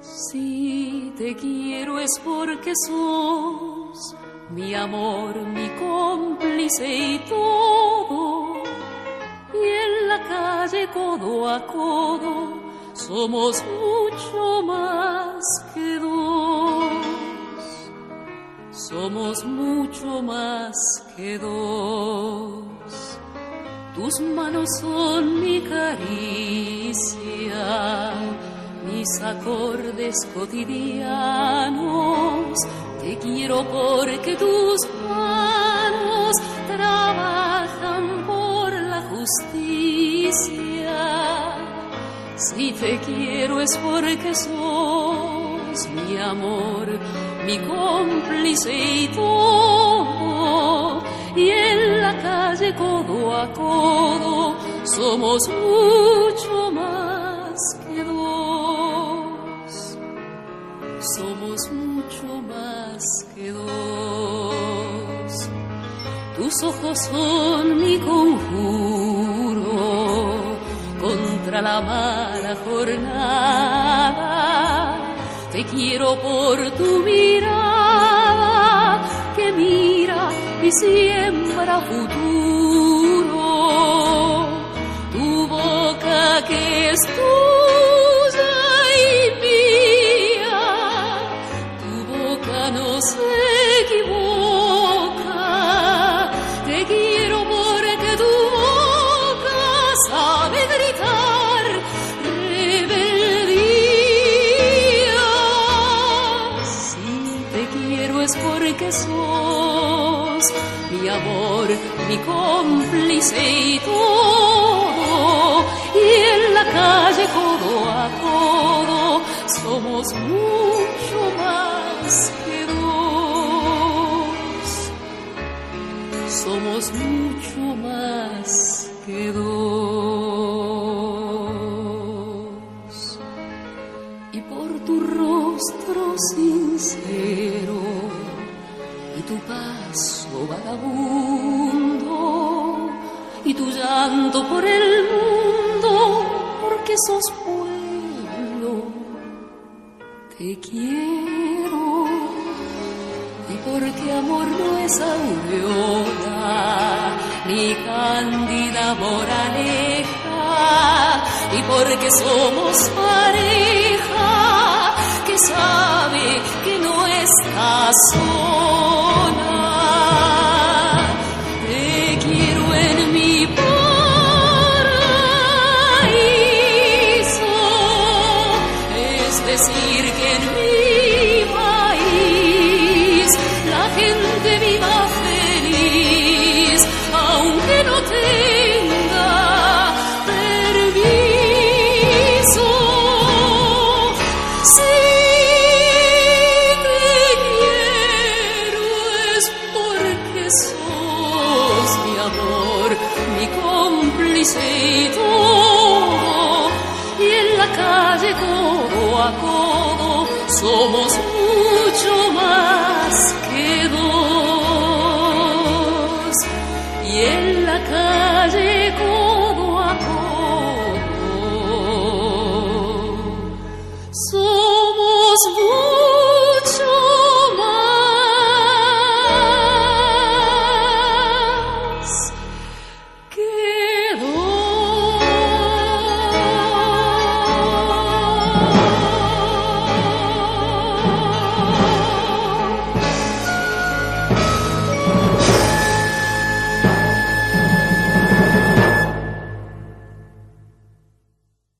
Si te quiero es porque sos mi amor, mi cómplice y todo. Y en la calle codo a codo somos mucho más que dos. Somos mucho más que dos. Tus manos son mi caricia mis acordes cotidianos. Te quiero porque tus quiero es porque sos mi amor, mi cómplice y todo. Y en la calle codo a codo somos mucho más que dos. Somos mucho más que dos. Tus ojos son mi conjuro contra la mala jornada. Te quiero por tu mirada que mira y siembra futuro. Tu boca que es tuya mi amor, mi cómplice y todo. Y en la calle codo a codo somos mucho más que dos. Somos mucho más que dos. Y por tu rostro sincero y tu paso vagabundo y tu llanto por el mundo porque sos pueblo te quiero y porque amor no es aureola ni cándida moraleja y porque somos pareja que sabe que no está sola. Es decir que en mi país la gente viva feliz, aunque no tenga permiso. Si te quiero es porque sos mi amor, mi cómplice y todo. Calle codo a codo somos mucho más